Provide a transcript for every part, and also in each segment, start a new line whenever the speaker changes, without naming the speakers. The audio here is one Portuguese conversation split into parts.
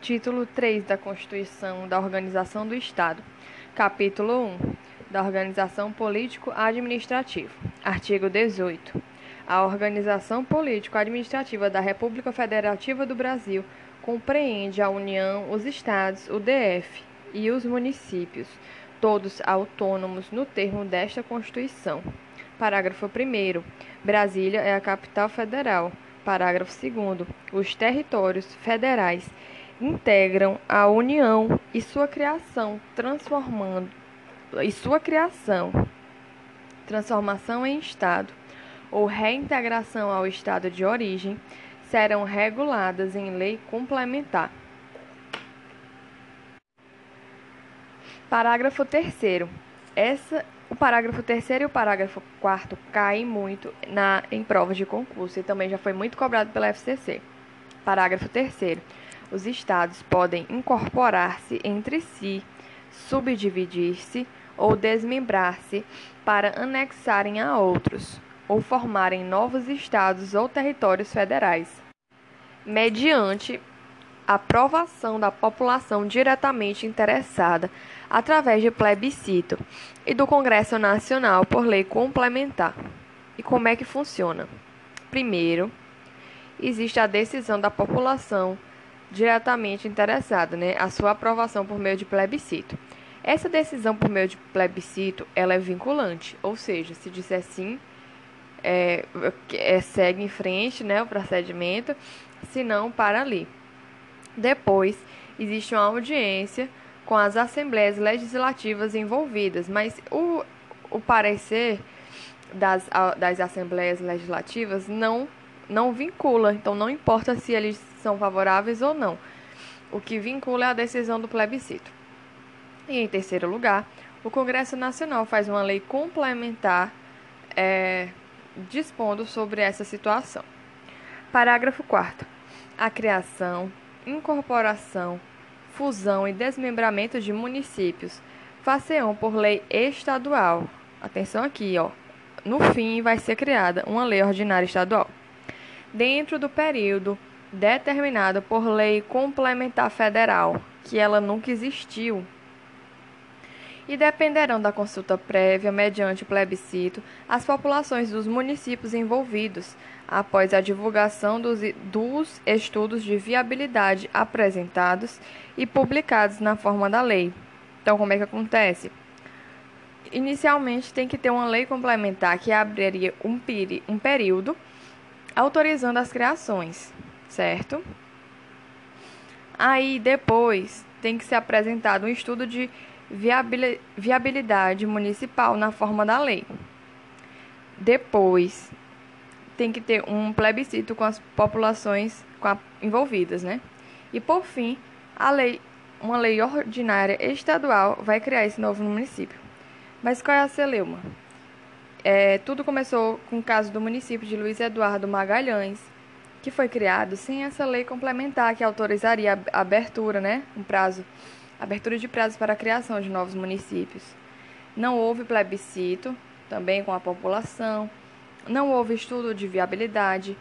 Título 3 da Constituição da Organização do Estado. Capítulo 1 da Organização Político-Administrativa. Artigo 18. A organização político-administrativa da República Federativa do Brasil compreende a União, os Estados, o DF e os municípios, todos autônomos no termo desta Constituição. Parágrafo 1. Brasília é a capital federal. Parágrafo 2. Os territórios federais integram a União e sua criação, transformando e sua criação, transformação em Estado ou reintegração ao Estado de origem serão reguladas em lei complementar. Parágrafo 3 Essa o parágrafo 3 e o parágrafo 4 caem muito na, em provas de concurso e também já foi muito cobrado pela FCC. Parágrafo 3 os estados podem incorporar-se entre si, subdividir-se ou desmembrar-se para anexarem a outros, ou formarem novos estados ou territórios federais, mediante aprovação da população diretamente interessada através de plebiscito e do Congresso Nacional por lei complementar. E como é que funciona? Primeiro, existe a decisão da população diretamente interessada, né, a sua aprovação por meio de plebiscito. Essa decisão por meio de plebiscito, ela é vinculante, ou seja, se disser sim, é, é, segue em frente, né, o procedimento, se não, para ali. Depois, existe uma audiência com as assembleias legislativas envolvidas, mas o, o parecer das, das assembleias legislativas não, não vincula, então não importa se eles são favoráveis ou não. O que vincula é a decisão do plebiscito. E em terceiro lugar, o Congresso Nacional faz uma lei complementar é, dispondo sobre essa situação. Parágrafo 4. A criação, incorporação, fusão e desmembramento de municípios faceam por lei estadual. Atenção aqui, ó. No fim, vai ser criada uma lei ordinária estadual. Dentro do período determinada por lei complementar federal, que ela nunca existiu, e dependerão da consulta prévia, mediante plebiscito, as populações dos municípios envolvidos, após a divulgação dos, dos estudos de viabilidade apresentados e publicados na forma da lei. Então, como é que acontece? Inicialmente, tem que ter uma lei complementar que abriria um, peri um período autorizando as criações certo? Aí depois tem que ser apresentado um estudo de viabilidade municipal na forma da lei. Depois tem que ter um plebiscito com as populações envolvidas, né? E por fim, a lei, uma lei ordinária estadual vai criar esse novo município. Mas qual é a celeuma? É, tudo começou com o caso do município de Luiz Eduardo Magalhães, que foi criado sem essa lei complementar que autorizaria a abertura, né, um prazo, abertura de prazos para a criação de novos municípios. Não houve plebiscito, também com a população, não houve estudo de viabilidade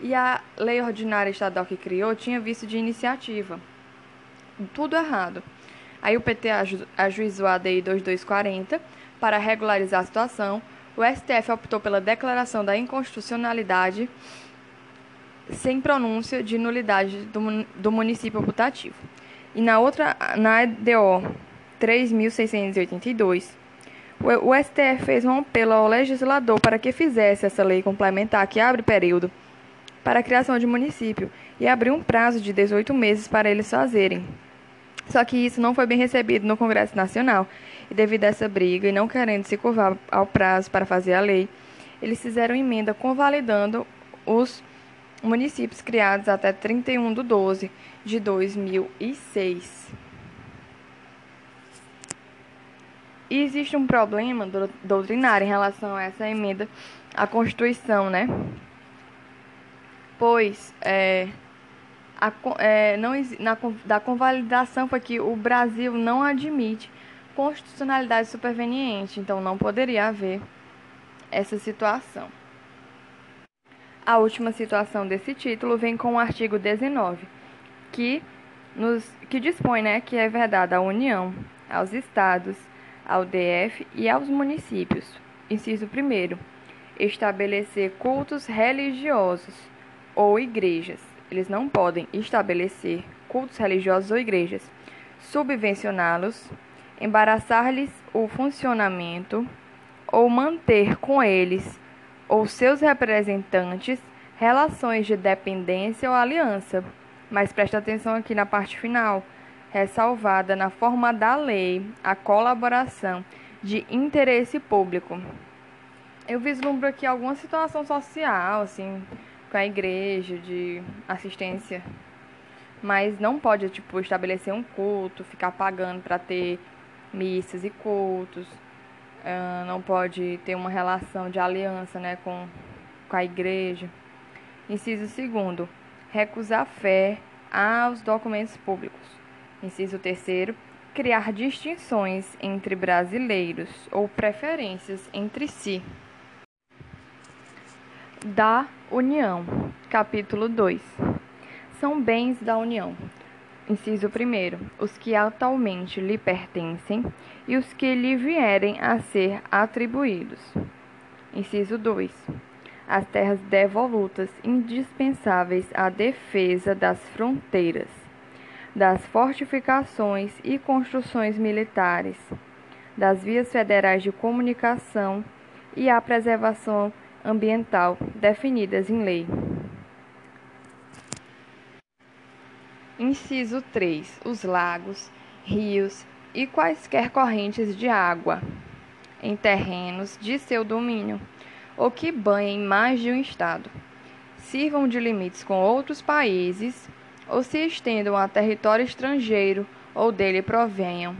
e a lei ordinária estadual que criou tinha visto de iniciativa. Tudo errado. Aí o PT aju ajuizou a DI 2240 para regularizar a situação. O STF optou pela declaração da inconstitucionalidade sem pronúncia de nulidade do, do município putativo. E na outra, na EDO 3.682, o, STF fez um apelo ao legislador para que fizesse essa lei complementar que abre período para a criação de município e abriu um prazo de 18 meses para eles fazerem. Só que isso não foi bem recebido no Congresso Nacional, e devido a essa briga e não querendo se curvar ao prazo para fazer a lei, eles fizeram emenda convalidando os municípios criados até 31 de 12 de 2006. E existe um problema doutrinário em relação a essa emenda à Constituição, né? Pois é, a, é, não, na, da convalidação foi que o Brasil não admite constitucionalidade superveniente, então não poderia haver essa situação. A última situação desse título vem com o artigo 19, que nos, que dispõe né, que é verdade à União, aos Estados, ao DF e aos municípios. Inciso 1. Estabelecer cultos religiosos ou igrejas. Eles não podem estabelecer cultos religiosos ou igrejas, subvencioná-los, embaraçar-lhes o funcionamento ou manter com eles ou seus representantes relações de dependência ou aliança. Mas preste atenção aqui na parte final, ressalvada na forma da lei a colaboração de interesse público. Eu vislumbro aqui alguma situação social, assim, com a igreja, de assistência, mas não pode, tipo, estabelecer um culto, ficar pagando para ter missas e cultos, uh, não pode ter uma relação de aliança, né, com, com a igreja. Inciso segundo, recusar fé aos documentos públicos. Inciso terceiro, criar distinções entre brasileiros ou preferências entre si. Da União. Capítulo 2. São bens da União. Inciso 1. Os que atualmente lhe pertencem e os que lhe vierem a ser atribuídos. Inciso 2 as terras devolutas indispensáveis à defesa das fronteiras, das fortificações e construções militares, das vias federais de comunicação e à preservação ambiental definidas em lei. Inciso 3. Os lagos, rios e quaisquer correntes de água em terrenos de seu domínio ou que banhem mais de um Estado, sirvam de limites com outros países ou se estendam a território estrangeiro ou dele provenham,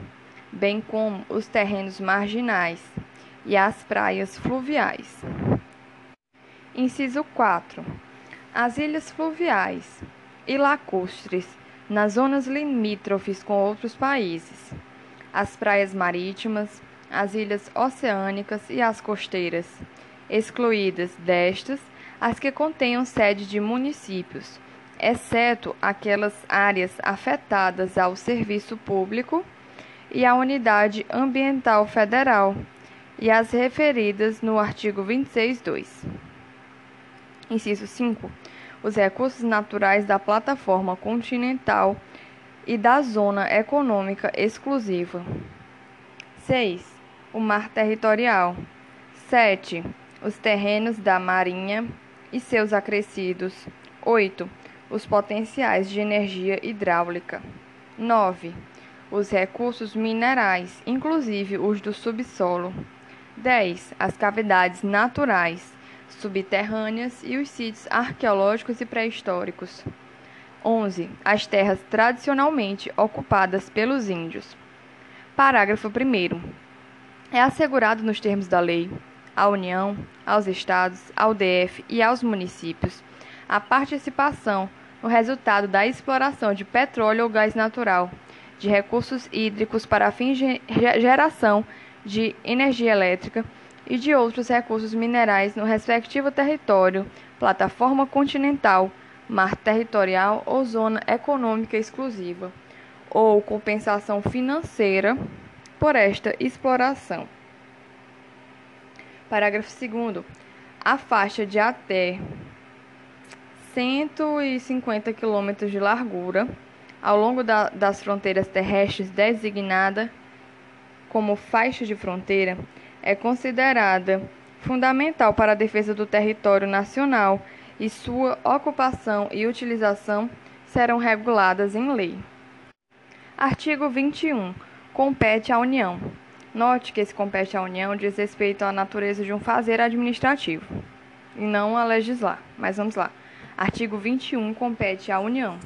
bem como os terrenos marginais e as praias fluviais. Inciso 4. As ilhas fluviais e lacustres nas zonas limítrofes com outros países, as praias marítimas, as ilhas oceânicas e as costeiras excluídas destas as que contenham sede de municípios, exceto aquelas áreas afetadas ao serviço público e à unidade ambiental federal, e as referidas no artigo 26.2. Inciso 5. Os recursos naturais da plataforma continental e da zona econômica exclusiva. 6. O mar territorial. 7 os terrenos da Marinha e seus acrescidos. 8. Os potenciais de energia hidráulica. 9. Os recursos minerais, inclusive os do subsolo. 10. As cavidades naturais, subterrâneas e os sítios arqueológicos e pré-históricos. 11. As terras tradicionalmente ocupadas pelos índios. Parágrafo 1. É assegurado nos termos da lei à União, aos Estados, ao DF e aos municípios a participação no resultado da exploração de petróleo ou gás natural, de recursos hídricos para fins de geração de energia elétrica e de outros recursos minerais no respectivo território, plataforma continental, mar territorial ou zona econômica exclusiva, ou compensação financeira por esta exploração. Parágrafo 2. A faixa de até 150 km de largura ao longo da, das fronteiras terrestres designada como faixa de fronteira é considerada fundamental para a defesa do território nacional e sua ocupação e utilização serão reguladas em lei. Artigo 21. Compete à União Note que esse compete à União diz respeito à natureza de um fazer administrativo e não a legislar. Mas vamos lá. Artigo 21 compete à União.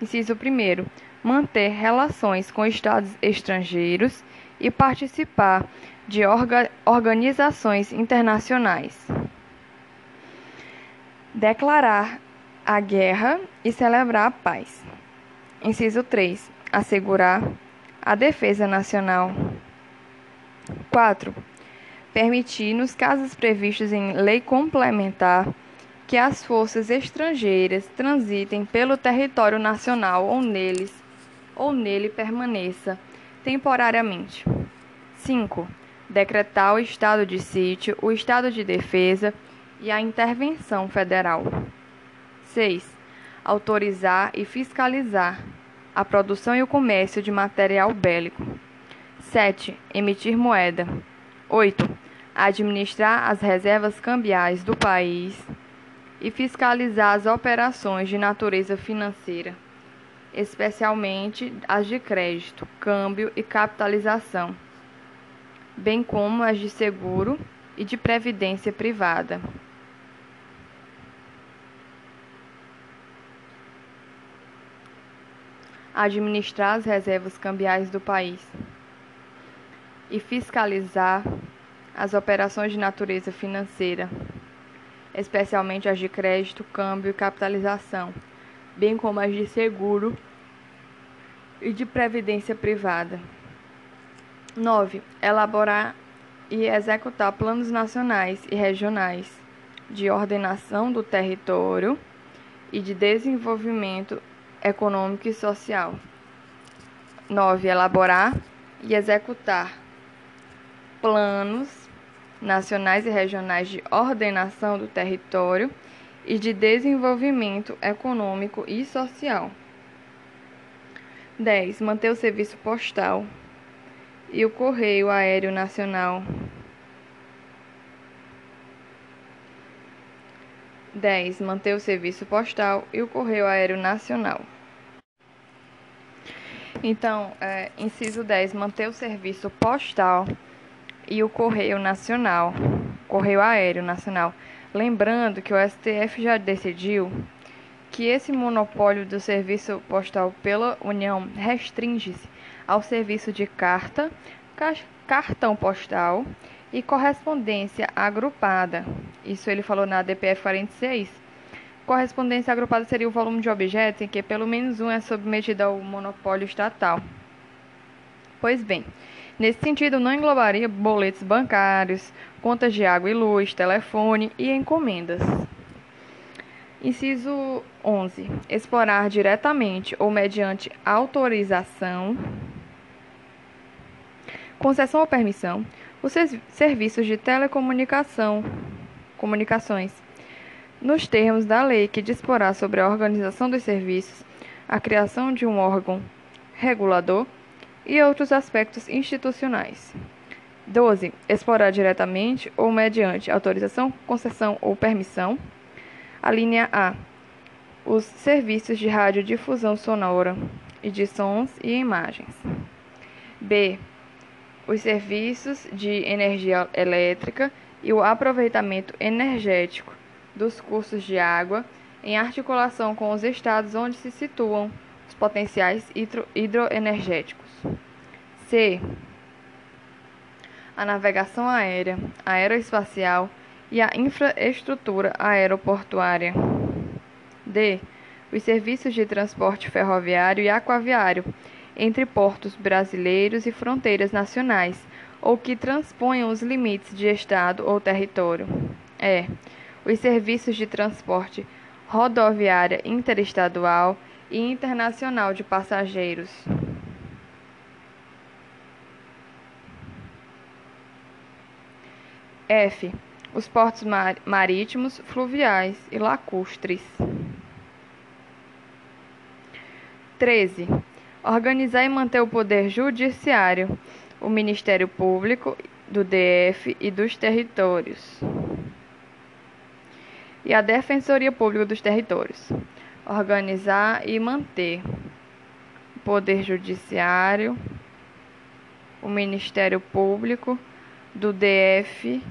Inciso 1. Manter relações com estados estrangeiros e participar de orga organizações internacionais. Declarar a guerra e celebrar a paz. Inciso 3. Assegurar a defesa nacional 4. Permitir, nos casos previstos em lei complementar, que as forças estrangeiras transitem pelo território nacional ou neles ou nele permaneça temporariamente. 5. Decretar o estado de sítio, o estado de defesa e a intervenção federal. 6. Autorizar e fiscalizar a produção e o comércio de material bélico. 7. Emitir moeda. 8. Administrar as reservas cambiais do país e fiscalizar as operações de natureza financeira, especialmente as de crédito, câmbio e capitalização, bem como as de seguro e de previdência privada. Administrar as reservas cambiais do país e fiscalizar as operações de natureza financeira, especialmente as de crédito, câmbio e capitalização, bem como as de seguro e de previdência privada. 9. Elaborar e executar planos nacionais e regionais de ordenação do território e de desenvolvimento econômico e social. 9. Elaborar e executar planos nacionais e regionais de ordenação do território e de desenvolvimento econômico e social. 10. Manter o serviço postal e o correio aéreo nacional. 10. Manter o serviço postal e o correio aéreo nacional. Então, é, inciso 10. Manter o serviço postal e o Correio Nacional, Correio Aéreo Nacional. Lembrando que o STF já decidiu que esse monopólio do serviço postal pela União restringe-se ao serviço de carta, cartão postal e correspondência agrupada. Isso ele falou na DPF 46. Correspondência agrupada seria o volume de objetos em que pelo menos um é submetido ao monopólio estatal. Pois bem, Nesse sentido, não englobaria boletos bancários, contas de água e luz, telefone e encomendas. Inciso 11. Explorar diretamente ou mediante autorização, concessão ou permissão os serviços de telecomunicação, comunicações, nos termos da lei que disporá sobre a organização dos serviços, a criação de um órgão regulador e outros aspectos institucionais. 12. Explorar diretamente ou mediante autorização, concessão ou permissão. A linha A. Os serviços de radiodifusão sonora e de sons e imagens. B. Os serviços de energia elétrica e o aproveitamento energético dos cursos de água em articulação com os estados onde se situam os potenciais hidro hidroenergéticos. C. A navegação aérea, aeroespacial e a infraestrutura aeroportuária. D. Os serviços de transporte ferroviário e aquaviário entre portos brasileiros e fronteiras nacionais ou que transponham os limites de estado ou território. E. Os serviços de transporte rodoviária interestadual e internacional de passageiros. F. Os portos mar marítimos, fluviais e lacustres. 13. Organizar e manter o poder judiciário, o Ministério Público do DF e dos territórios. E a Defensoria Pública dos Territórios. Organizar e manter o Poder Judiciário, o Ministério Público do DF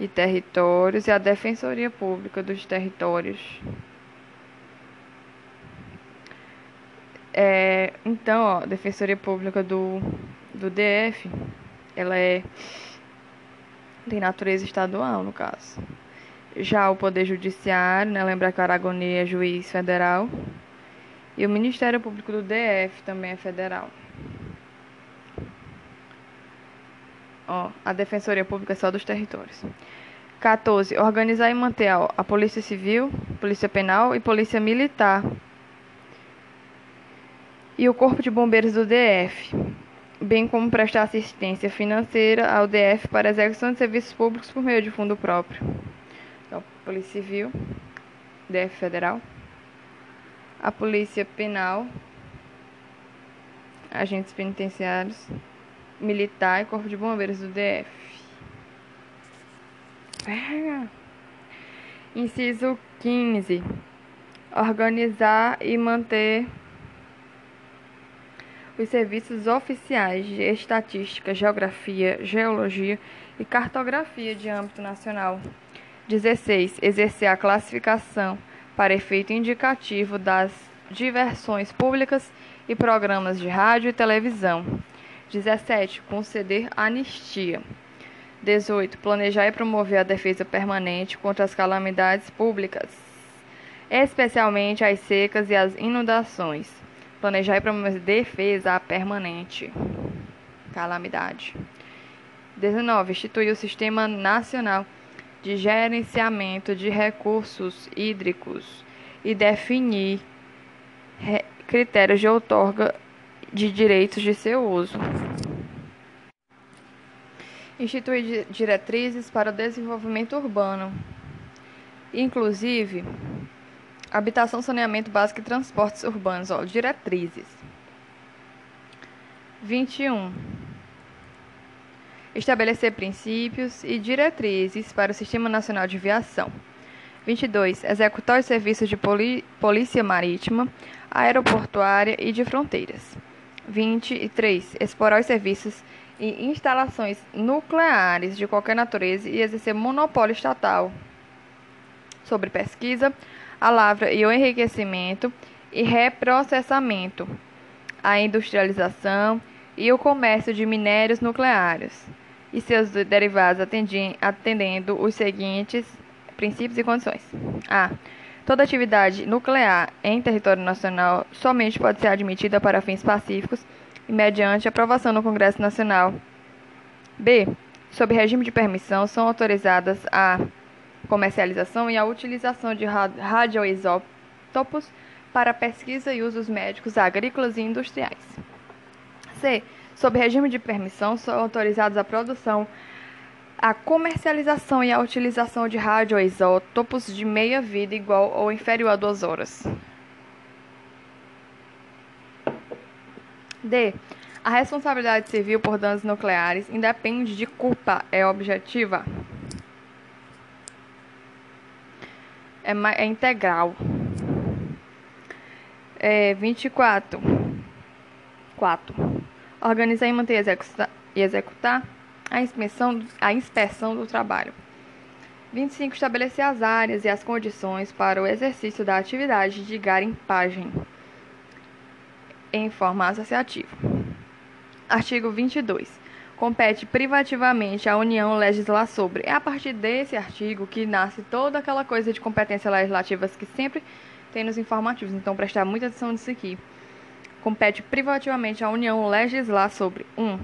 e Territórios e a Defensoria Pública dos Territórios. É, então, ó, Defensoria Pública do, do DF, ela é de natureza estadual, no caso. Já o Poder Judiciário, né, lembrar que o é juiz federal, e o Ministério Público do DF também é federal. Ó, a Defensoria Pública é só dos territórios. 14. Organizar e manter a Polícia Civil, Polícia Penal e Polícia Militar. E o Corpo de Bombeiros do DF, bem como prestar assistência financeira ao DF para execução de serviços públicos por meio de fundo próprio. Então, Polícia Civil, DF Federal, a Polícia Penal, agentes penitenciários, militar e Corpo de Bombeiros do DF. Pega. Inciso 15. Organizar e manter os serviços oficiais de estatística, geografia, geologia e cartografia de âmbito nacional. 16. Exercer a classificação para efeito indicativo das diversões públicas e programas de rádio e televisão. 17. Conceder anistia. 18. Planejar e promover a defesa permanente contra as calamidades públicas, especialmente as secas e as inundações. Planejar e promover defesa permanente. Calamidade. 19. Instituir o Sistema Nacional de Gerenciamento de Recursos Hídricos e definir critérios de outorga de direitos de seu uso. Instituir diretrizes para o desenvolvimento urbano, inclusive Habitação, saneamento básico e transportes urbanos, ó, diretrizes. 21. Estabelecer princípios e diretrizes para o Sistema Nacional de Viação. 22. Executar os serviços de polícia marítima, aeroportuária e de fronteiras. 23. Explorar os serviços e instalações nucleares de qualquer natureza e exercer monopólio estatal sobre pesquisa, a lavra e o enriquecimento e reprocessamento, a industrialização e o comércio de minérios nucleares e seus derivados atendendo os seguintes princípios e condições. A. Toda atividade nuclear em território nacional somente pode ser admitida para fins pacíficos e mediante aprovação no Congresso Nacional. B. Sob regime de permissão, são autorizadas a comercialização e a utilização de radioisótopos para pesquisa e usos médicos, agrícolas e industriais. C. Sob regime de permissão, são autorizados a produção, a comercialização e a utilização de radioisótopos de meia-vida igual ou inferior a duas horas. D. A responsabilidade civil por danos nucleares independe de culpa, é objetiva. É, é integral. É, 24. 4. Organizar e manter e executar a inspeção, a inspeção do trabalho. 25. Estabelecer as áreas e as condições para o exercício da atividade de garimpagem em forma associativa. Artigo 22 compete privativamente à União legislar sobre. É a partir desse artigo que nasce toda aquela coisa de competências legislativas que sempre tem nos informativos. Então, prestar muita atenção nisso aqui. Compete privativamente à União legislar sobre 1. Um,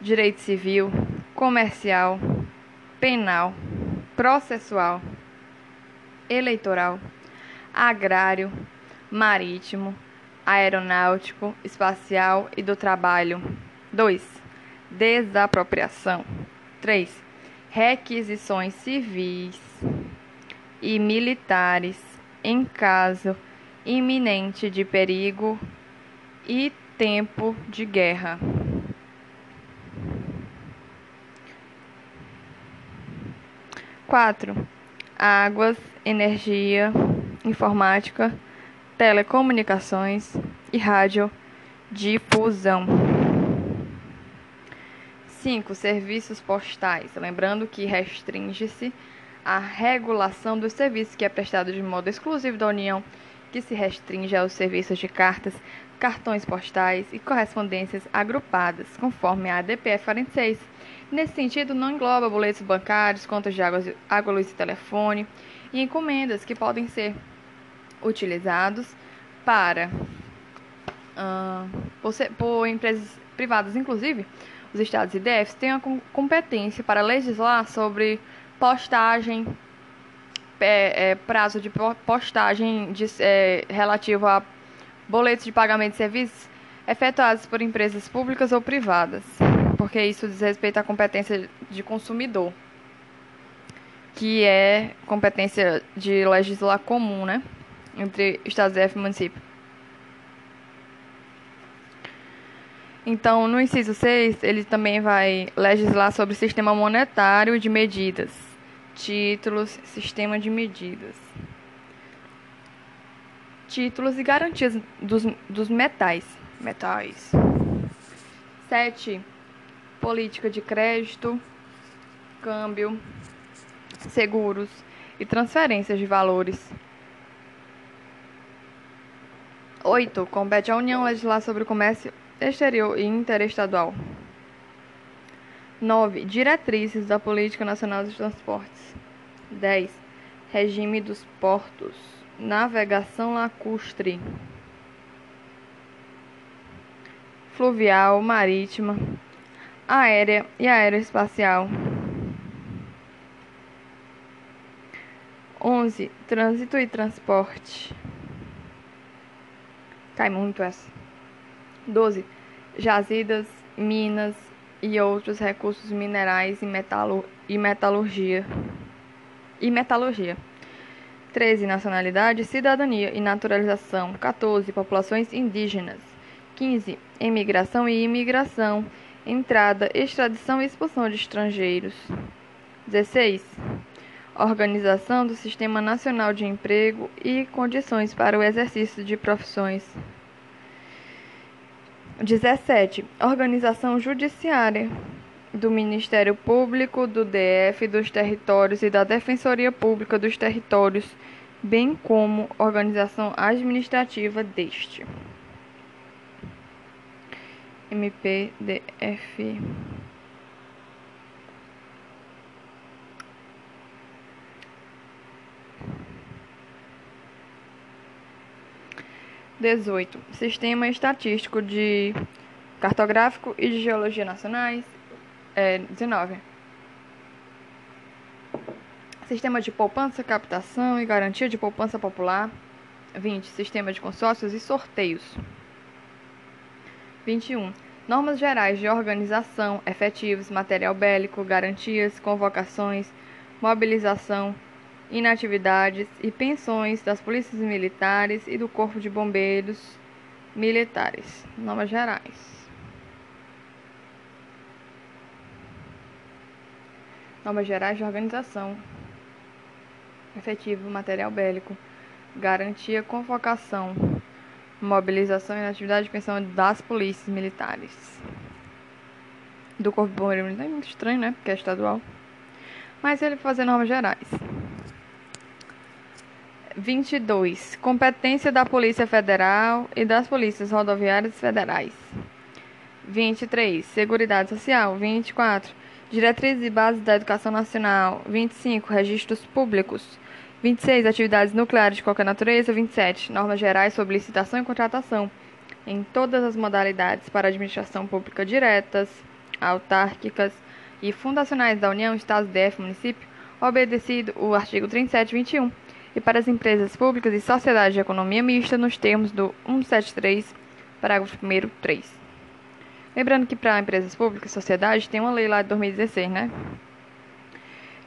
direito civil, comercial, penal, processual, eleitoral, agrário, marítimo, aeronáutico, espacial e do trabalho. 2 desapropriação. 3. Requisições civis e militares em caso iminente de perigo e tempo de guerra. Quatro, águas, energia, informática, telecomunicações e radiodifusão. 5. Serviços postais. Lembrando que restringe-se a regulação dos serviços que é prestado de modo exclusivo da União, que se restringe aos serviços de cartas, cartões postais e correspondências agrupadas, conforme a ADPF 46. Nesse sentido, não engloba boletos bancários, contas de água, água luz e telefone e encomendas que podem ser utilizados para uh, por, por empresas privadas, inclusive os estados e DFs têm a competência para legislar sobre postagem, é, é, prazo de postagem de, é, relativo a boletos de pagamento de serviços efetuados por empresas públicas ou privadas, porque isso diz respeito à competência de consumidor, que é competência de legislar comum, né, entre estados e município. Então, no inciso 6, ele também vai legislar sobre o sistema monetário de medidas, títulos, sistema de medidas, títulos e garantias dos, dos metais. Metais. 7. Política de crédito, câmbio, seguros e transferências de valores. 8. Compete à União legislar sobre o comércio exterior e interestadual. 9. Diretrizes da Política Nacional dos Transportes. 10. Regime dos portos. Navegação lacustre. Fluvial, marítima, aérea e aeroespacial. 11. Trânsito e transporte. Cai muito essa. 12. Jazidas, minas e outros recursos minerais e, e metalurgia. E metalurgia. 13. Nacionalidade, cidadania e naturalização. 14. Populações indígenas. 15. Emigração e imigração. Entrada, extradição e expulsão de estrangeiros. 16. Organização do Sistema Nacional de Emprego e condições para o exercício de profissões. 17. Organização judiciária do Ministério Público, do DF, dos territórios e da Defensoria Pública dos Territórios, bem como organização administrativa deste. MPDF. Dezoito. Sistema estatístico de cartográfico e de geologia nacionais. É, 19. Sistema de poupança, captação e garantia de poupança popular. 20. Sistema de consórcios e sorteios. 21. Normas gerais de organização, efetivos, material bélico, garantias, convocações, mobilização, inatividades e pensões das polícias militares e do Corpo de Bombeiros Militares. Normas gerais. Normas gerais de organização, efetivo, material bélico, garantia, convocação, mobilização e atividade de pensão das polícias militares. Do Corpo Bombeiro Militar é muito estranho, né? Porque é estadual. Mas ele fazer normas gerais. 22. Competência da Polícia Federal e das Polícias Rodoviárias Federais. 23. Seguridade Social. 24. Diretrizes e bases da Educação Nacional. 25. Registros Públicos. 26. Atividades nucleares de qualquer natureza. 27. Normas gerais sobre licitação e contratação em todas as modalidades para administração pública diretas, autárquicas e fundacionais da União, Estados, DF, município, obedecido o artigo 37 e 21, e para as empresas públicas e sociedades de economia mista nos termos do 173, parágrafo 1 3. Lembrando que para empresas públicas e sociedades tem uma lei lá de 2016, né?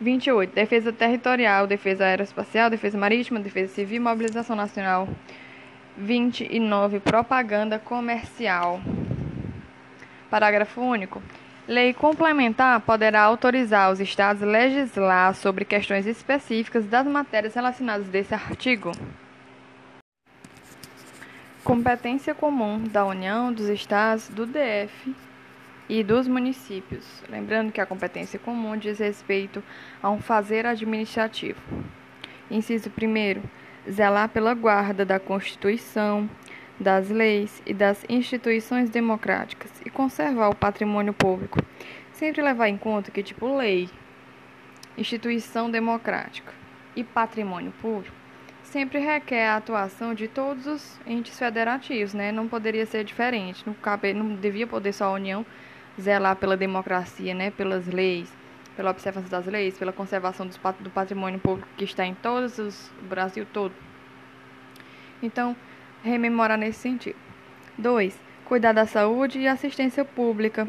28. Defesa territorial, defesa aeroespacial, defesa marítima, defesa civil, mobilização nacional. 29. Propaganda comercial. Parágrafo único. Lei complementar poderá autorizar os estados a legislar sobre questões específicas das matérias relacionadas desse artigo. Competência comum da União, dos estados, do DF e dos municípios. Lembrando que a competência comum diz respeito a um fazer administrativo. Inciso 1. Zelar pela guarda da Constituição, das leis e das instituições democráticas e conservar o patrimônio público. Sempre levar em conta que, tipo, lei, instituição democrática e patrimônio público sempre requer a atuação de todos os entes federativos, né? Não poderia ser diferente. Não, cabe, não devia poder só a União zelar pela democracia, né, pelas leis, pela observância das leis, pela conservação do patrimônio público que está em todos os Brasil todo. Então, rememorar nesse sentido. 2. Cuidar da saúde e assistência pública,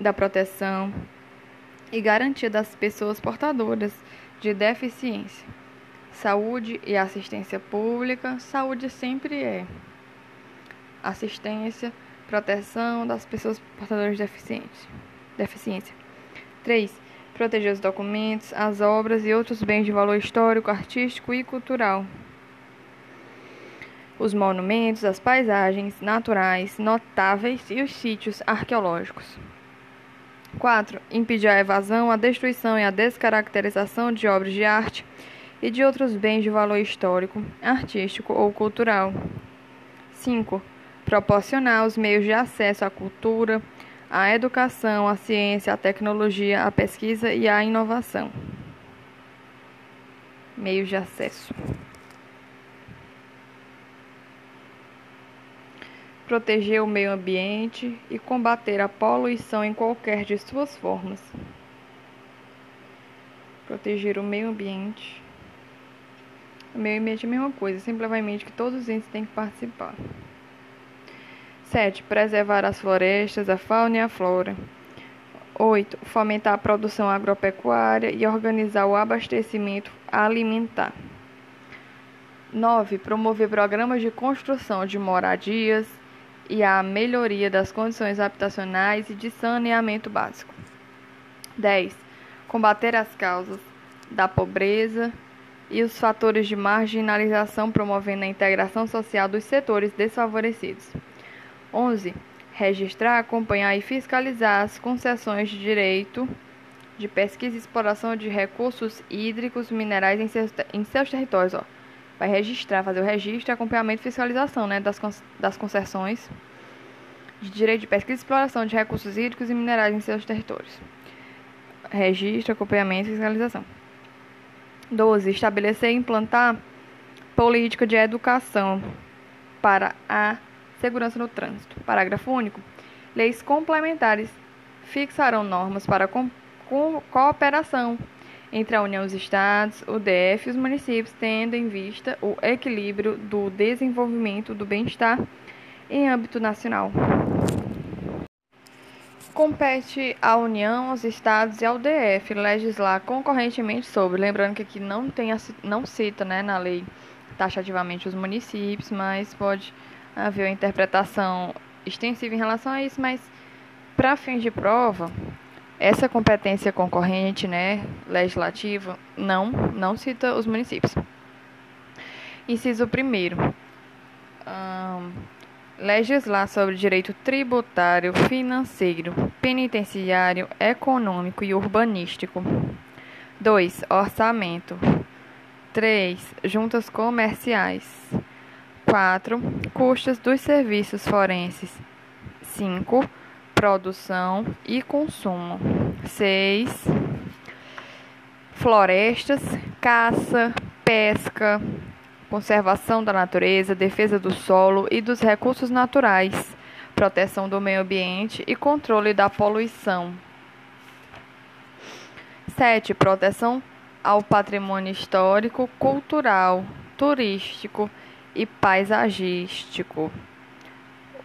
da proteção e garantia das pessoas portadoras de deficiência. Saúde e assistência pública. Saúde sempre é assistência, proteção das pessoas portadoras de deficiência. 3. Proteger os documentos, as obras e outros bens de valor histórico, artístico e cultural. Os monumentos, as paisagens naturais notáveis e os sítios arqueológicos. 4. Impedir a evasão, a destruição e a descaracterização de obras de arte e de outros bens de valor histórico, artístico ou cultural. 5. Proporcionar os meios de acesso à cultura, à educação, à ciência, à tecnologia, à pesquisa e à inovação. Meios de acesso. Proteger o meio ambiente e combater a poluição em qualquer de suas formas. Proteger o meio ambiente. O meio ambiente é a mesma coisa, simplesmente que todos os entes têm que participar. 7. Preservar as florestas, a fauna e a flora. 8. Fomentar a produção agropecuária e organizar o abastecimento alimentar. 9. Promover programas de construção de moradias, e a melhoria das condições habitacionais e de saneamento básico. 10. Combater as causas da pobreza e os fatores de marginalização, promovendo a integração social dos setores desfavorecidos. 11. Registrar, acompanhar e fiscalizar as concessões de direito de pesquisa e exploração de recursos hídricos minerais em seus, em seus territórios. Ó vai registrar, fazer o registro, acompanhamento e fiscalização né, das, das concessões de direito de pesquisa e exploração de recursos hídricos e minerais em seus territórios. Registro, acompanhamento e fiscalização. 12. Estabelecer e implantar política de educação para a segurança no trânsito. Parágrafo único. Leis complementares fixarão normas para co cooperação entre a União, os Estados, o DF e os municípios, tendo em vista o equilíbrio do desenvolvimento do bem-estar em âmbito nacional. Compete à União, aos Estados e ao DF legislar concorrentemente sobre, lembrando que aqui não, tem, não cita né, na lei taxativamente os municípios, mas pode haver uma interpretação extensiva em relação a isso, mas para fins de prova, essa competência concorrente, né, legislativa, não, não cita os municípios. Inciso 1 um, legislar sobre direito tributário, financeiro, penitenciário, econômico e urbanístico. 2. Orçamento. 3. Juntas comerciais. 4. Custos dos serviços forenses. 5 produção e consumo. 6. Florestas, caça, pesca, conservação da natureza, defesa do solo e dos recursos naturais, proteção do meio ambiente e controle da poluição. 7. Proteção ao patrimônio histórico, cultural, turístico e paisagístico.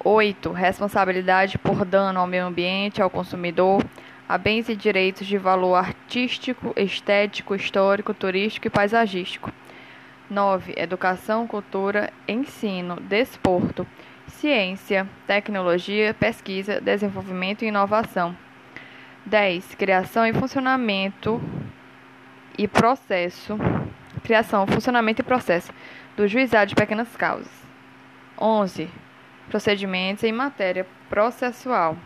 8. Responsabilidade por dano ao meio ambiente, ao consumidor, a bens e direitos de valor artístico, estético, histórico, turístico e paisagístico. 9. Educação, cultura, ensino, desporto, ciência, tecnologia, pesquisa, desenvolvimento e inovação. 10. Criação e funcionamento e processo. Criação, funcionamento e processo do juizado de pequenas causas. 11 procedimentos em matéria processual.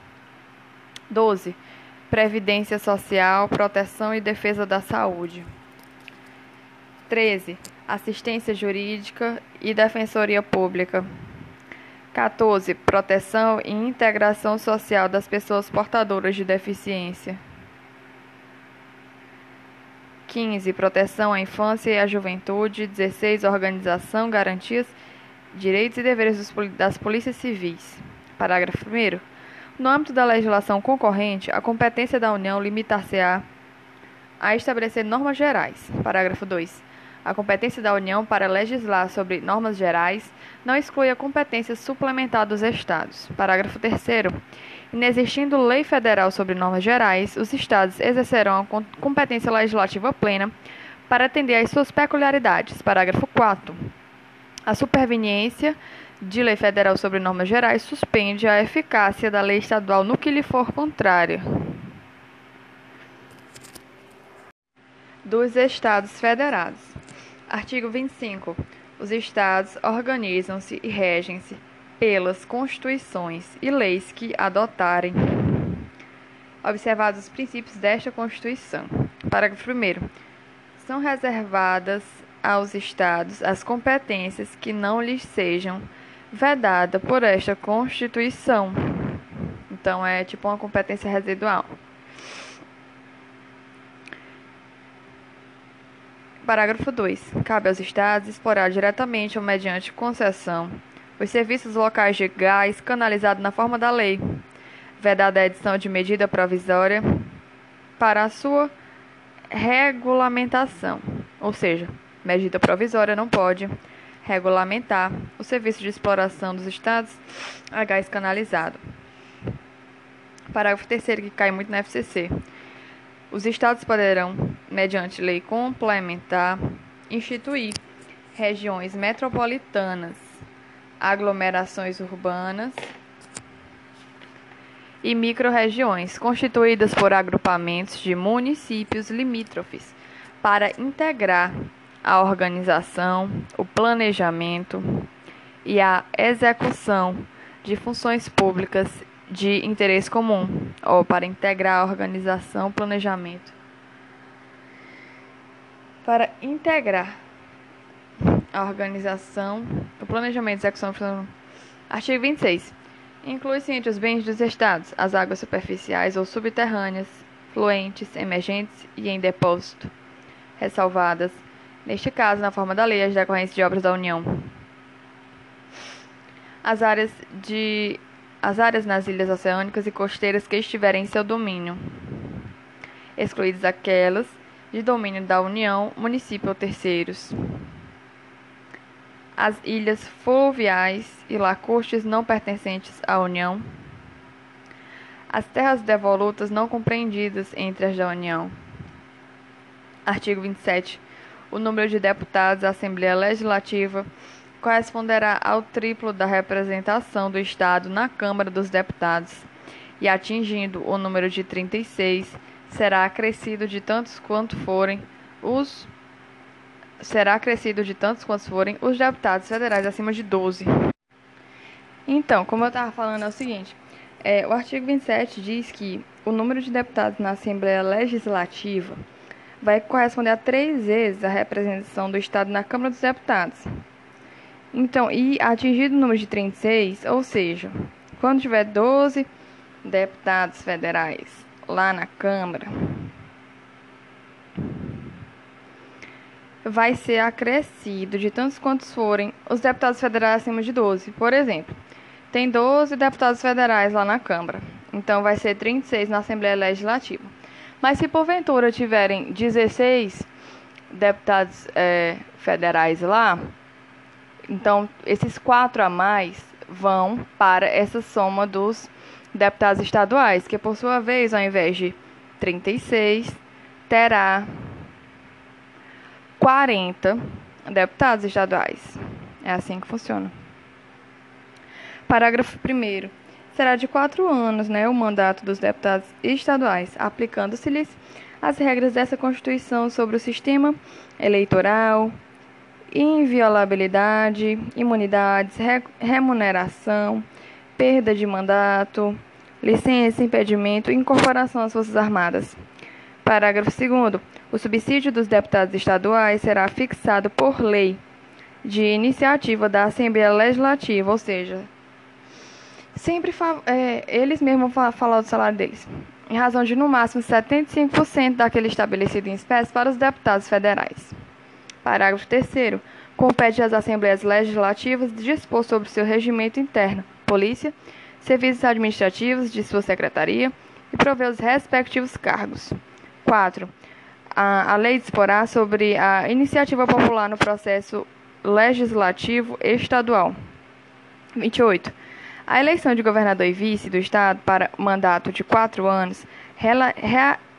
12. Previdência Social, proteção e defesa da saúde. 13. Assistência jurídica e defensoria pública. 14. Proteção e integração social das pessoas portadoras de deficiência. 15. Proteção à infância e à juventude. 16. Organização, garantias Direitos e deveres das polícias civis. Parágrafo 1. No âmbito da legislação concorrente, a competência da União limitar-se-á a estabelecer normas gerais. Parágrafo 2. A competência da União para legislar sobre normas gerais não exclui a competência suplementar dos Estados. Parágrafo 3. Inexistindo lei federal sobre normas gerais, os Estados exercerão a competência legislativa plena para atender às suas peculiaridades. Parágrafo 4. A superveniência de lei federal sobre normas gerais suspende a eficácia da lei estadual no que lhe for contrária. Dos Estados Federados. Artigo 25. Os Estados organizam-se e regem-se pelas constituições e leis que adotarem, observados os princípios desta Constituição. Parágrafo 1. São reservadas aos Estados as competências que não lhes sejam vedadas por esta Constituição. Então, é tipo uma competência residual. Parágrafo 2. Cabe aos Estados explorar diretamente ou mediante concessão os serviços locais de gás canalizados na forma da lei, vedada a edição de medida provisória para a sua regulamentação. Ou seja, medida provisória não pode regulamentar o serviço de exploração dos Estados a gás canalizado. Parágrafo 3 que cai muito na FCC. Os estados poderão, mediante lei complementar, instituir regiões metropolitanas, aglomerações urbanas e microrregiões constituídas por agrupamentos de municípios limítrofes para integrar a organização, o planejamento e a execução de funções públicas de interesse comum, ou para integrar a organização, planejamento. Para integrar a organização, o planejamento e execução. Artigo 26. Inclui-se entre os bens dos Estados as águas superficiais ou subterrâneas, fluentes, emergentes e em depósito, ressalvadas, neste caso, na forma da lei, as decorrências de obras da União. As áreas de as áreas nas ilhas oceânicas e costeiras que estiverem em seu domínio, excluídas aquelas de domínio da União, município ou terceiros. As ilhas fluviais e lacustres não pertencentes à União. As terras devolutas não compreendidas entre as da União. Artigo 27. O número de deputados da Assembleia Legislativa corresponderá ao triplo da representação do Estado na Câmara dos Deputados e atingindo o número de 36, será acrescido de tantos quanto forem os será acrescido de tantos quantos forem os deputados federais acima de 12. Então, como eu estava falando é o seguinte, é, o artigo 27 diz que o número de deputados na Assembleia Legislativa vai corresponder a três vezes a representação do Estado na Câmara dos Deputados. Então, e atingido o número de 36, ou seja, quando tiver 12 deputados federais lá na Câmara, vai ser acrescido de tantos quantos forem os deputados federais acima de 12. Por exemplo, tem 12 deputados federais lá na Câmara, então vai ser 36 na Assembleia Legislativa. Mas se porventura tiverem 16 deputados é, federais lá, então, esses quatro a mais vão para essa soma dos deputados estaduais, que por sua vez, ao invés de 36, terá 40 deputados estaduais. É assim que funciona. Parágrafo 1. Será de quatro anos né, o mandato dos deputados estaduais, aplicando-se-lhes as regras dessa Constituição sobre o sistema eleitoral, inviolabilidade, imunidades, re remuneração, perda de mandato, licença, impedimento e incorporação às Forças Armadas. Parágrafo 2. O subsídio dos deputados estaduais será fixado por lei de iniciativa da Assembleia Legislativa, ou seja, sempre é, eles mesmos vão falar do salário deles, em razão de no máximo 75% daquele estabelecido em espécie para os deputados federais. Parágrafo 3 Compete às Assembleias Legislativas dispor sobre seu regimento interno, polícia, serviços administrativos de sua secretaria e prover os respectivos cargos. 4. A, a lei disporá sobre a iniciativa popular no processo legislativo estadual. 28. A eleição de governador e vice do Estado para mandato de quatro anos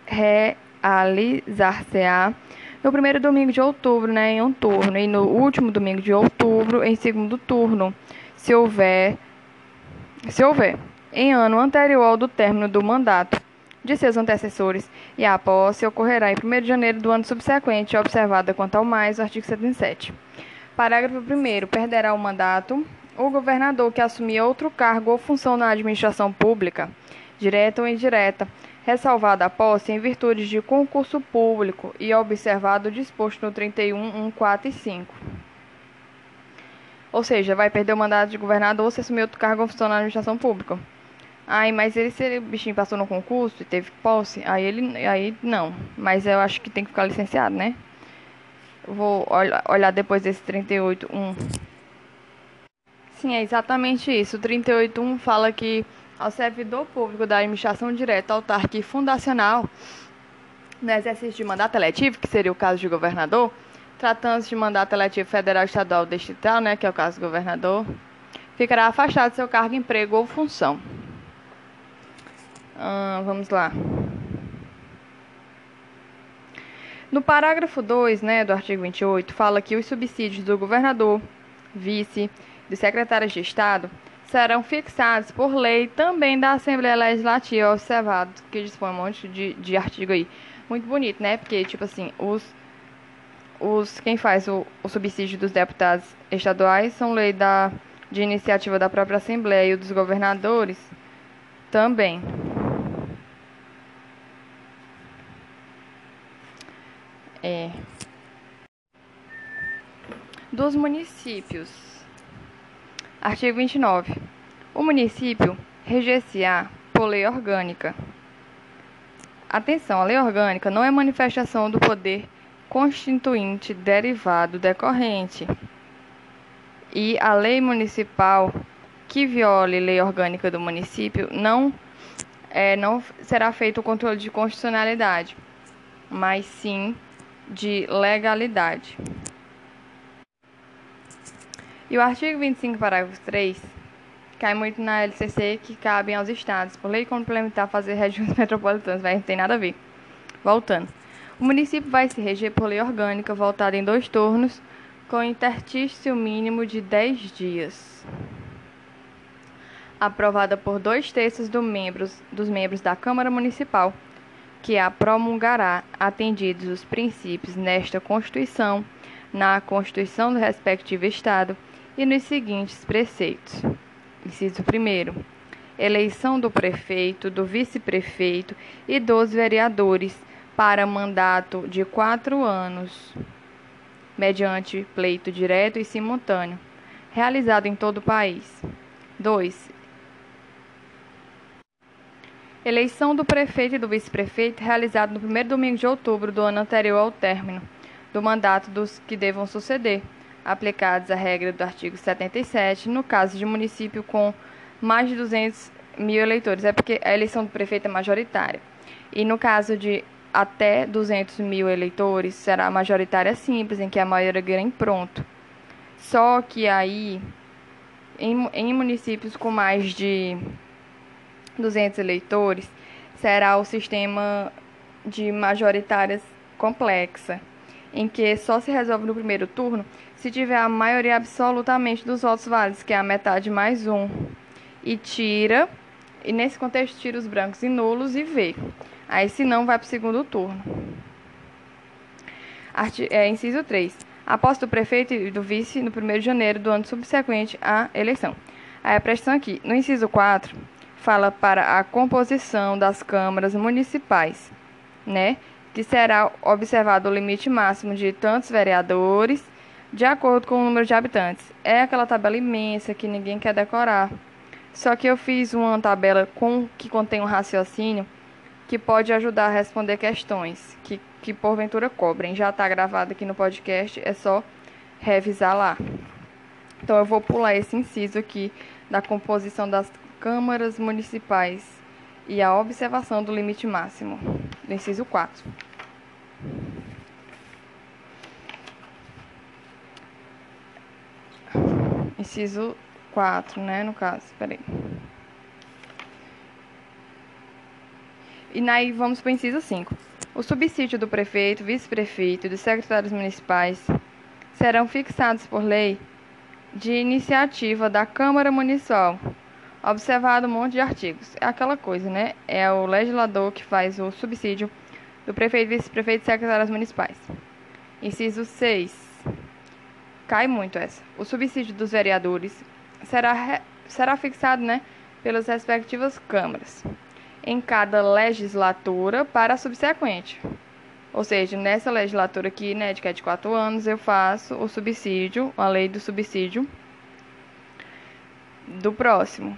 realizar-se-á no primeiro domingo de outubro, né, em um turno, e no último domingo de outubro, em segundo turno, se houver, se houver, em ano anterior ao do término do mandato de seus antecessores, e a posse ocorrerá em 1 de janeiro do ano subsequente, observada quanto ao mais o artigo 77. Parágrafo 1 perderá o mandato o governador que assumir outro cargo ou função na administração pública, direta ou indireta, ressalvada a posse em virtude de concurso público e observado o disposto no 31, 1, 4 e 5. Ou seja, vai perder o mandato de governador se assumir outro cargo ou função na administração pública. Ai, mas ele, se o bichinho passou no concurso e teve posse, aí ele, aí não. Mas eu acho que tem que ficar licenciado, né? Vou olhar depois desse 38, 1. Sim, é exatamente isso. O 38.1 fala que ao servidor público da administração direta, autarca e fundacional, no exercício de mandato eletivo, que seria o caso de governador, tratando-se de mandato eletivo federal, estadual, distrital, né, que é o caso do governador, ficará afastado de seu cargo, emprego ou função. Ah, vamos lá. No parágrafo 2 né, do artigo 28, fala que os subsídios do governador, vice, dos secretários de Estado serão fixados por lei também da Assembleia Legislativa, observado, que dispõe um monte de, de artigo aí. Muito bonito, né? Porque, tipo assim, os, os quem faz o, o subsídio dos deputados estaduais são lei da, de iniciativa da própria Assembleia e o dos governadores também. É. Dos municípios. Artigo 29. O município reger-se-á por lei orgânica. Atenção, a lei orgânica não é manifestação do poder constituinte derivado decorrente. E a lei municipal que viole lei orgânica do município não, é, não será feito o controle de constitucionalidade, mas sim de legalidade. E o artigo 25, parágrafo 3, cai muito na LCC que cabem aos estados, por lei complementar fazer regiões metropolitanas, vai, não tem nada a ver. Voltando. O município vai se reger por lei orgânica voltada em dois turnos, com interstício mínimo de 10 dias. Aprovada por dois terços do membros, dos membros da Câmara Municipal, que a promulgará, atendidos os princípios nesta Constituição, na Constituição do respectivo Estado e nos seguintes preceitos. Inciso 1. Eleição do prefeito, do vice-prefeito e dos vereadores para mandato de quatro anos, mediante pleito direto e simultâneo, realizado em todo o país. 2. Eleição do prefeito e do vice-prefeito realizado no primeiro domingo de outubro do ano anterior ao término do mandato dos que devam suceder, aplicados à regra do artigo 77, no caso de município com mais de 200 mil eleitores, é porque a eleição do prefeito é majoritária. E no caso de até 200 mil eleitores, será majoritária simples, em que a maioria ganha em pronto. Só que aí, em, em municípios com mais de 200 eleitores, será o sistema de majoritárias complexa, em que só se resolve no primeiro turno se tiver a maioria absolutamente dos votos válidos, que é a metade mais um, e tira, e nesse contexto tira os brancos e nulos e vê. Aí, se não, vai para o segundo turno. Arti é, inciso 3. A posse do prefeito e do vice no 1 de janeiro do ano subsequente à eleição. Aí, presta aqui. No inciso 4, fala para a composição das câmaras municipais, né? Que será observado o limite máximo de tantos vereadores de acordo com o número de habitantes. É aquela tabela imensa que ninguém quer decorar. Só que eu fiz uma tabela com que contém um raciocínio que pode ajudar a responder questões que, que porventura cobrem. Já está gravado aqui no podcast, é só revisar lá. Então eu vou pular esse inciso aqui da composição das câmaras municipais e a observação do limite máximo, do inciso 4. Inciso 4, né, no caso. Peraí. E aí vamos para o inciso 5. O subsídio do prefeito, vice-prefeito e dos secretários municipais serão fixados por lei de iniciativa da Câmara Municipal. Observado um monte de artigos. É aquela coisa, né? É o legislador que faz o subsídio do prefeito, vice-prefeito e secretários municipais. Inciso 6. Cai muito essa. O subsídio dos vereadores será, será fixado né, pelas respectivas câmaras em cada legislatura para a subsequente. Ou seja, nessa legislatura aqui, né, de que é de quatro anos, eu faço o subsídio, a lei do subsídio do próximo.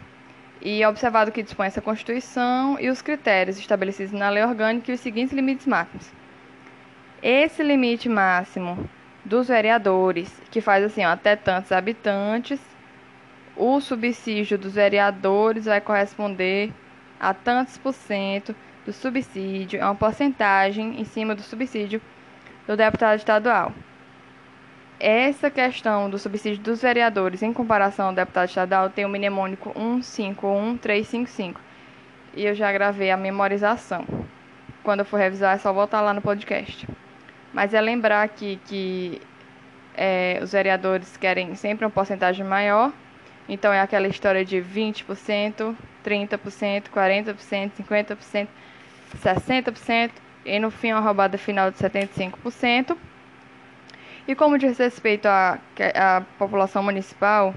E observado que dispõe essa Constituição e os critérios estabelecidos na lei orgânica e os seguintes limites máximos. Esse limite máximo dos vereadores, que faz assim, ó, até tantos habitantes, o subsídio dos vereadores vai corresponder a tantos por cento do subsídio, é uma porcentagem em cima do subsídio do deputado estadual. Essa questão do subsídio dos vereadores em comparação ao deputado estadual tem o mnemônico 151355. E eu já gravei a memorização. Quando eu for revisar, é só voltar lá no podcast. Mas é lembrar aqui que é, os vereadores querem sempre uma porcentagem maior. Então é aquela história de 20%, 30%, 40%, 50%, 60% e no fim uma roubada final de 75%. E como diz respeito à, à população municipal,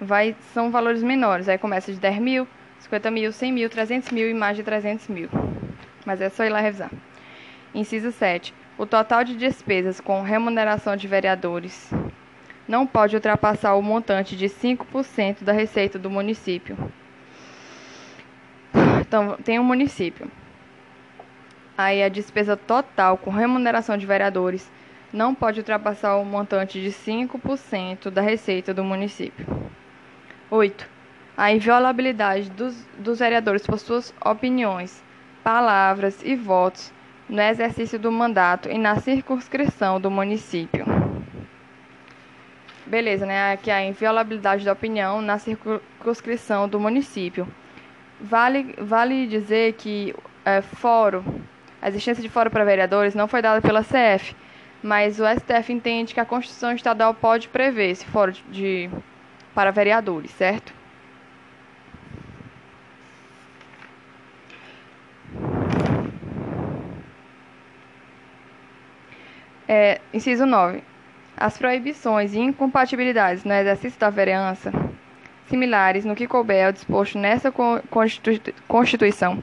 vai, são valores menores. Aí começa de 10 mil, 50 mil, 100 mil, 300 mil e mais de 300 mil. Mas é só ir lá revisar. Inciso 7. O total de despesas com remuneração de vereadores não pode ultrapassar o montante de 5% da receita do município. Então, tem um município. Aí a despesa total com remuneração de vereadores não pode ultrapassar o montante de 5% da receita do município. 8. A inviolabilidade dos, dos vereadores por suas opiniões, palavras e votos no exercício do mandato e na circunscrição do município. Beleza, né? Aqui a inviolabilidade da opinião na circunscrição do município. Vale, vale dizer que é, fórum, a existência de fórum para vereadores não foi dada pela CF, mas o STF entende que a Constituição Estadual pode prever esse fórum de, para vereadores, certo? É, inciso 9. As proibições e incompatibilidades no exercício da vereança similares no que couber ao disposto nessa Constituição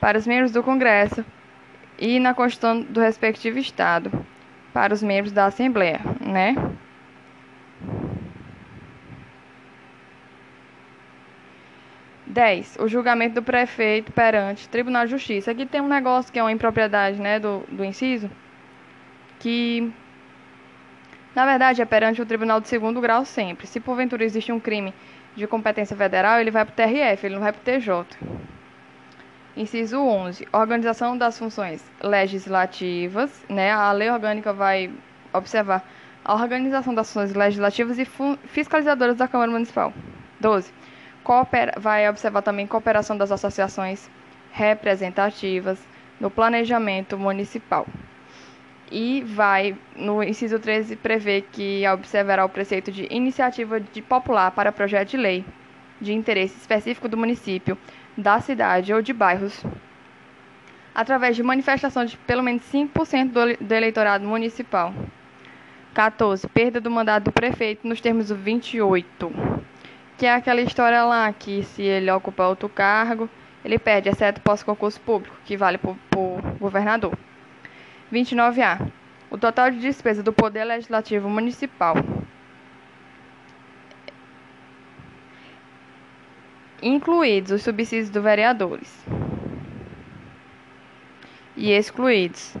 para os membros do Congresso e na Constituição do respectivo Estado para os membros da Assembleia, né? Dez, o julgamento do prefeito perante Tribunal de Justiça. Aqui tem um negócio que é uma impropriedade né, do, do inciso, que na verdade é perante o Tribunal de Segundo Grau sempre. Se porventura existe um crime de competência federal, ele vai para o TRF, ele não vai para o TJ. Inciso 11. Organização das funções legislativas. Né? A lei orgânica vai observar a organização das funções legislativas e fiscalizadoras da Câmara Municipal. 12. Coopera vai observar também cooperação das associações representativas no planejamento municipal e vai, no inciso 13, prever que observará o preceito de iniciativa de popular para projeto de lei de interesse específico do município, da cidade ou de bairros, através de manifestação de pelo menos 5% do, do eleitorado municipal. 14. Perda do mandato do prefeito nos termos do 28, que é aquela história lá que se ele ocupar outro cargo, ele perde, exceto pós-concurso público, que vale para o governador. 29A. O total de despesa do Poder Legislativo Municipal. Incluídos os subsídios dos vereadores. E excluídos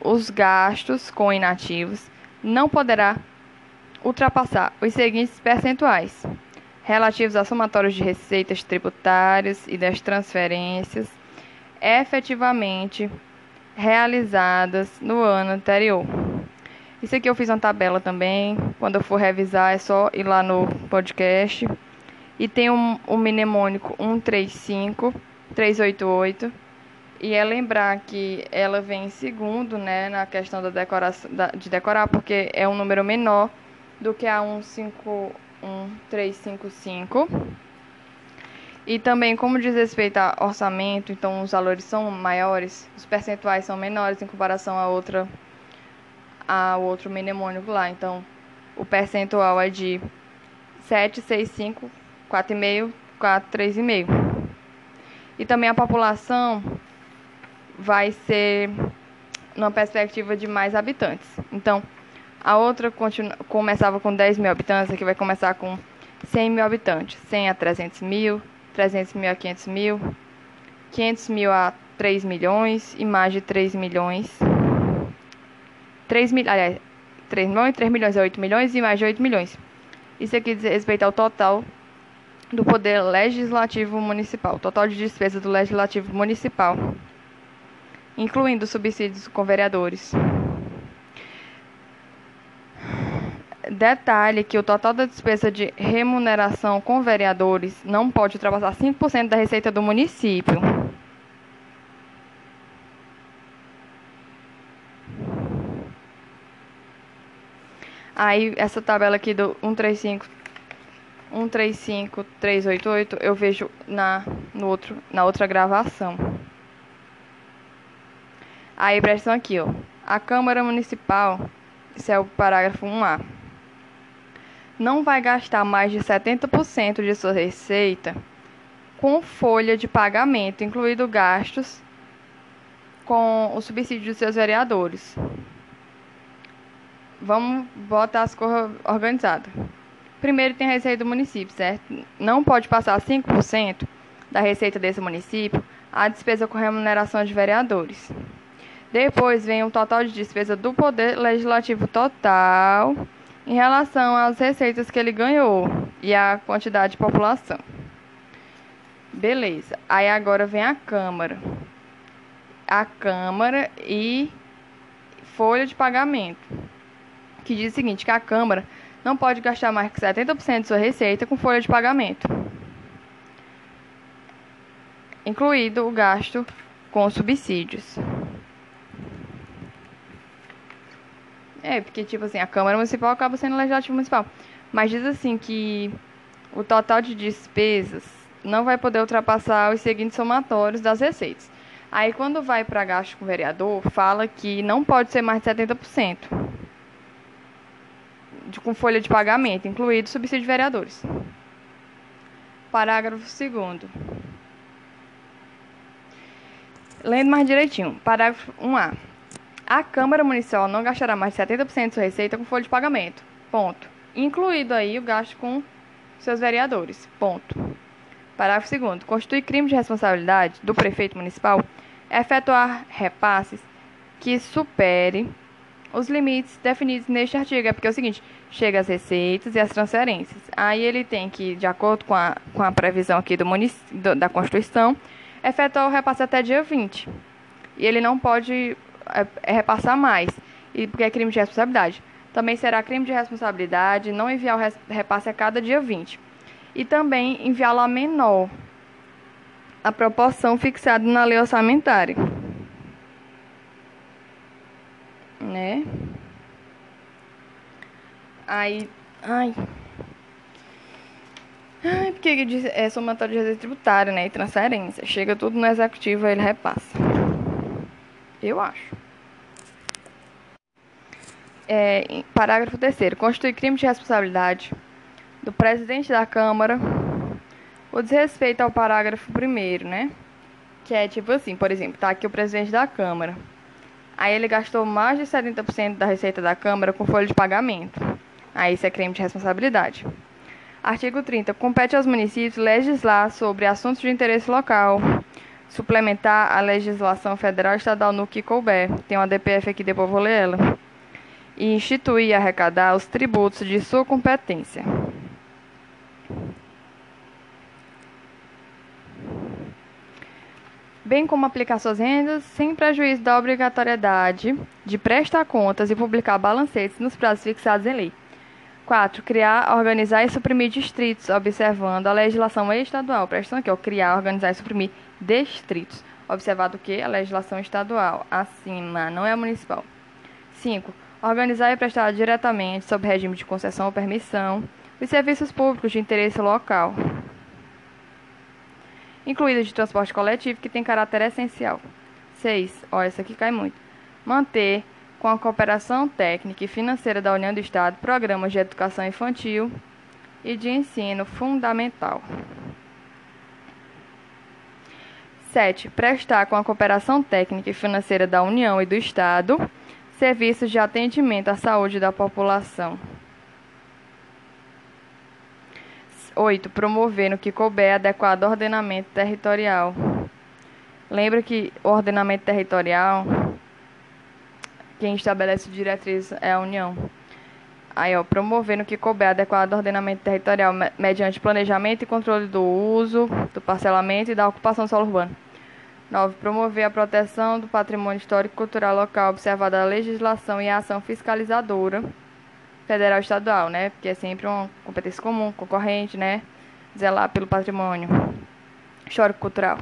os gastos com inativos, não poderá ultrapassar os seguintes percentuais relativos a somatórios de receitas tributárias e das transferências efetivamente realizadas no ano anterior. Isso aqui eu fiz uma tabela também. Quando eu for revisar, é só ir lá no podcast. E tem um, um mnemônico 135 388. E é lembrar que ela vem em segundo, né, na questão da decoração, da, de decorar, porque é um número menor do que a 15355. E também, como diz respeito a orçamento, então os valores são maiores, os percentuais são menores em comparação a outra a outro mnemônico lá. Então, o percentual é de 7, 6, 5, 4,5, 4, 3,5. E também a população vai ser numa perspectiva de mais habitantes. Então, a outra começava com 10 mil habitantes, aqui vai começar com 100 mil habitantes. 100 a 300 mil, 300 mil a 500 mil, 500 mil a 3 milhões e mais de 3 milhões. 3 mil, aliás, 3 milhões, 3 milhões é 8 milhões e mais de 8 milhões. Isso aqui diz respeito ao total do poder legislativo municipal, total de despesa do legislativo municipal, incluindo subsídios com vereadores. Detalhe que o total da despesa de remuneração com vereadores não pode ultrapassar 5% da receita do município. Aí essa tabela aqui do 135 135 388 eu vejo na no outro na outra gravação. Aí presta aqui, ó. A Câmara Municipal, isso é o parágrafo 1A não vai gastar mais de 70% de sua receita com folha de pagamento, incluído gastos com o subsídio dos seus vereadores. Vamos botar as coisas organizadas. Primeiro tem a receita do município, certo? Não pode passar 5% da receita desse município a despesa com remuneração de vereadores. Depois vem o total de despesa do Poder Legislativo total em relação às receitas que ele ganhou e a quantidade de população. Beleza. Aí agora vem a Câmara. A Câmara e folha de pagamento. Que diz o seguinte, que a Câmara não pode gastar mais que 70% de sua receita com folha de pagamento. Incluído o gasto com subsídios. É, porque, tipo assim, a Câmara Municipal acaba sendo legislativo municipal. Mas diz assim que o total de despesas não vai poder ultrapassar os seguintes somatórios das receitas. Aí, quando vai para gasto com vereador, fala que não pode ser mais de 70%. De, com folha de pagamento, incluído subsídio de vereadores. Parágrafo 2 Lendo mais direitinho. Parágrafo 1A. A Câmara Municipal não gastará mais de 70% de sua receita com folha de pagamento. Ponto. Incluído aí o gasto com seus vereadores. Ponto. Parágrafo 2 Constitui crime de responsabilidade do prefeito municipal efetuar repasses que supere os limites definidos neste artigo. É porque é o seguinte, chega as receitas e as transferências. Aí ele tem que, de acordo com a, com a previsão aqui do, do da Constituição, efetuar o repasse até dia 20. E ele não pode é, é repassar mais, e porque é crime de responsabilidade. Também será crime de responsabilidade não enviar o repasse a cada dia 20. E também enviá-lo a menor, a proporção fixada na lei orçamentária. Né? Aí. Ai. Ai, porque é somatório de receita tributária, né? E transferência. Chega tudo no executivo, ele repassa. Eu acho. É, parágrafo 3 Constitui crime de responsabilidade do presidente da Câmara o desrespeito ao parágrafo 1 né? Que é tipo assim, por exemplo, tá aqui o presidente da Câmara. Aí ele gastou mais de 70% da receita da Câmara com folha de pagamento. Aí isso é crime de responsabilidade. Artigo 30. Compete aos municípios legislar sobre assuntos de interesse local, suplementar a legislação federal e estadual no que couber. Tem uma DPF aqui, depois vou ler ela. E instituir e arrecadar os tributos de sua competência. bem como aplicar suas rendas sem prejuízo da obrigatoriedade de prestar contas e publicar balancetes nos prazos fixados em lei. 4. Criar, organizar e suprimir distritos, observando a legislação estadual. Presta atenção aqui, ó, criar, organizar e suprimir distritos. Observado que a legislação estadual, acima, não é a municipal. 5. Organizar e prestar diretamente, sob regime de concessão ou permissão, os serviços públicos de interesse local incluída de transporte coletivo, que tem caráter essencial. 6. Olha, isso aqui cai muito. Manter, com a cooperação técnica e financeira da União do Estado, programas de educação infantil e de ensino fundamental. 7. Prestar, com a cooperação técnica e financeira da União e do Estado, serviços de atendimento à saúde da população. 8. Promover no que couber adequado ordenamento territorial. Lembra que o ordenamento territorial, quem estabelece diretrizes é a União. Aí, ó, promover no que couber adequado ordenamento territorial mediante planejamento e controle do uso, do parcelamento e da ocupação do solo urbano. 9. Promover a proteção do patrimônio histórico e cultural local, observada a legislação e a ação fiscalizadora federal e estadual, né? Porque é sempre uma competência comum, concorrente, né? Zelar pelo patrimônio histórico-cultural.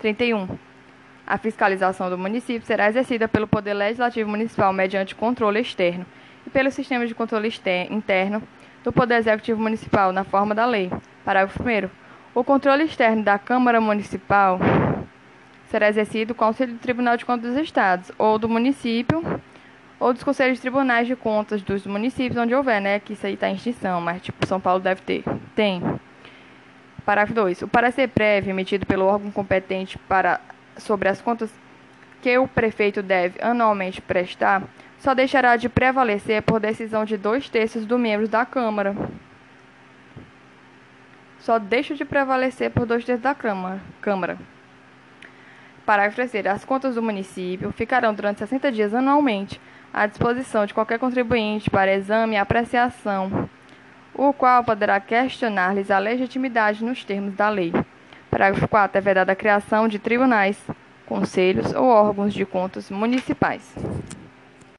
31. A fiscalização do município será exercida pelo Poder Legislativo Municipal mediante controle externo e pelo sistema de controle interno do Poder Executivo Municipal na forma da lei. Parágrafo 1. O controle externo da Câmara Municipal será exercido com auxílio do Tribunal de Contas dos Estados ou do município ou dos conselhos de tribunais de contas dos municípios onde houver, né? Que isso aí está em extinção, mas tipo São Paulo deve ter. Tem. Parágrafo 2. O parecer prévio emitido pelo órgão competente para sobre as contas que o prefeito deve anualmente prestar só deixará de prevalecer por decisão de dois terços dos membros da Câmara. Só deixa de prevalecer por dois terços da Câmara. Parágrafo 3. As contas do município ficarão durante 60 dias anualmente à disposição de qualquer contribuinte para exame e apreciação, o qual poderá questionar-lhes a legitimidade nos termos da lei. Parágrafo 4. É vedada a criação de tribunais, conselhos ou órgãos de contas municipais.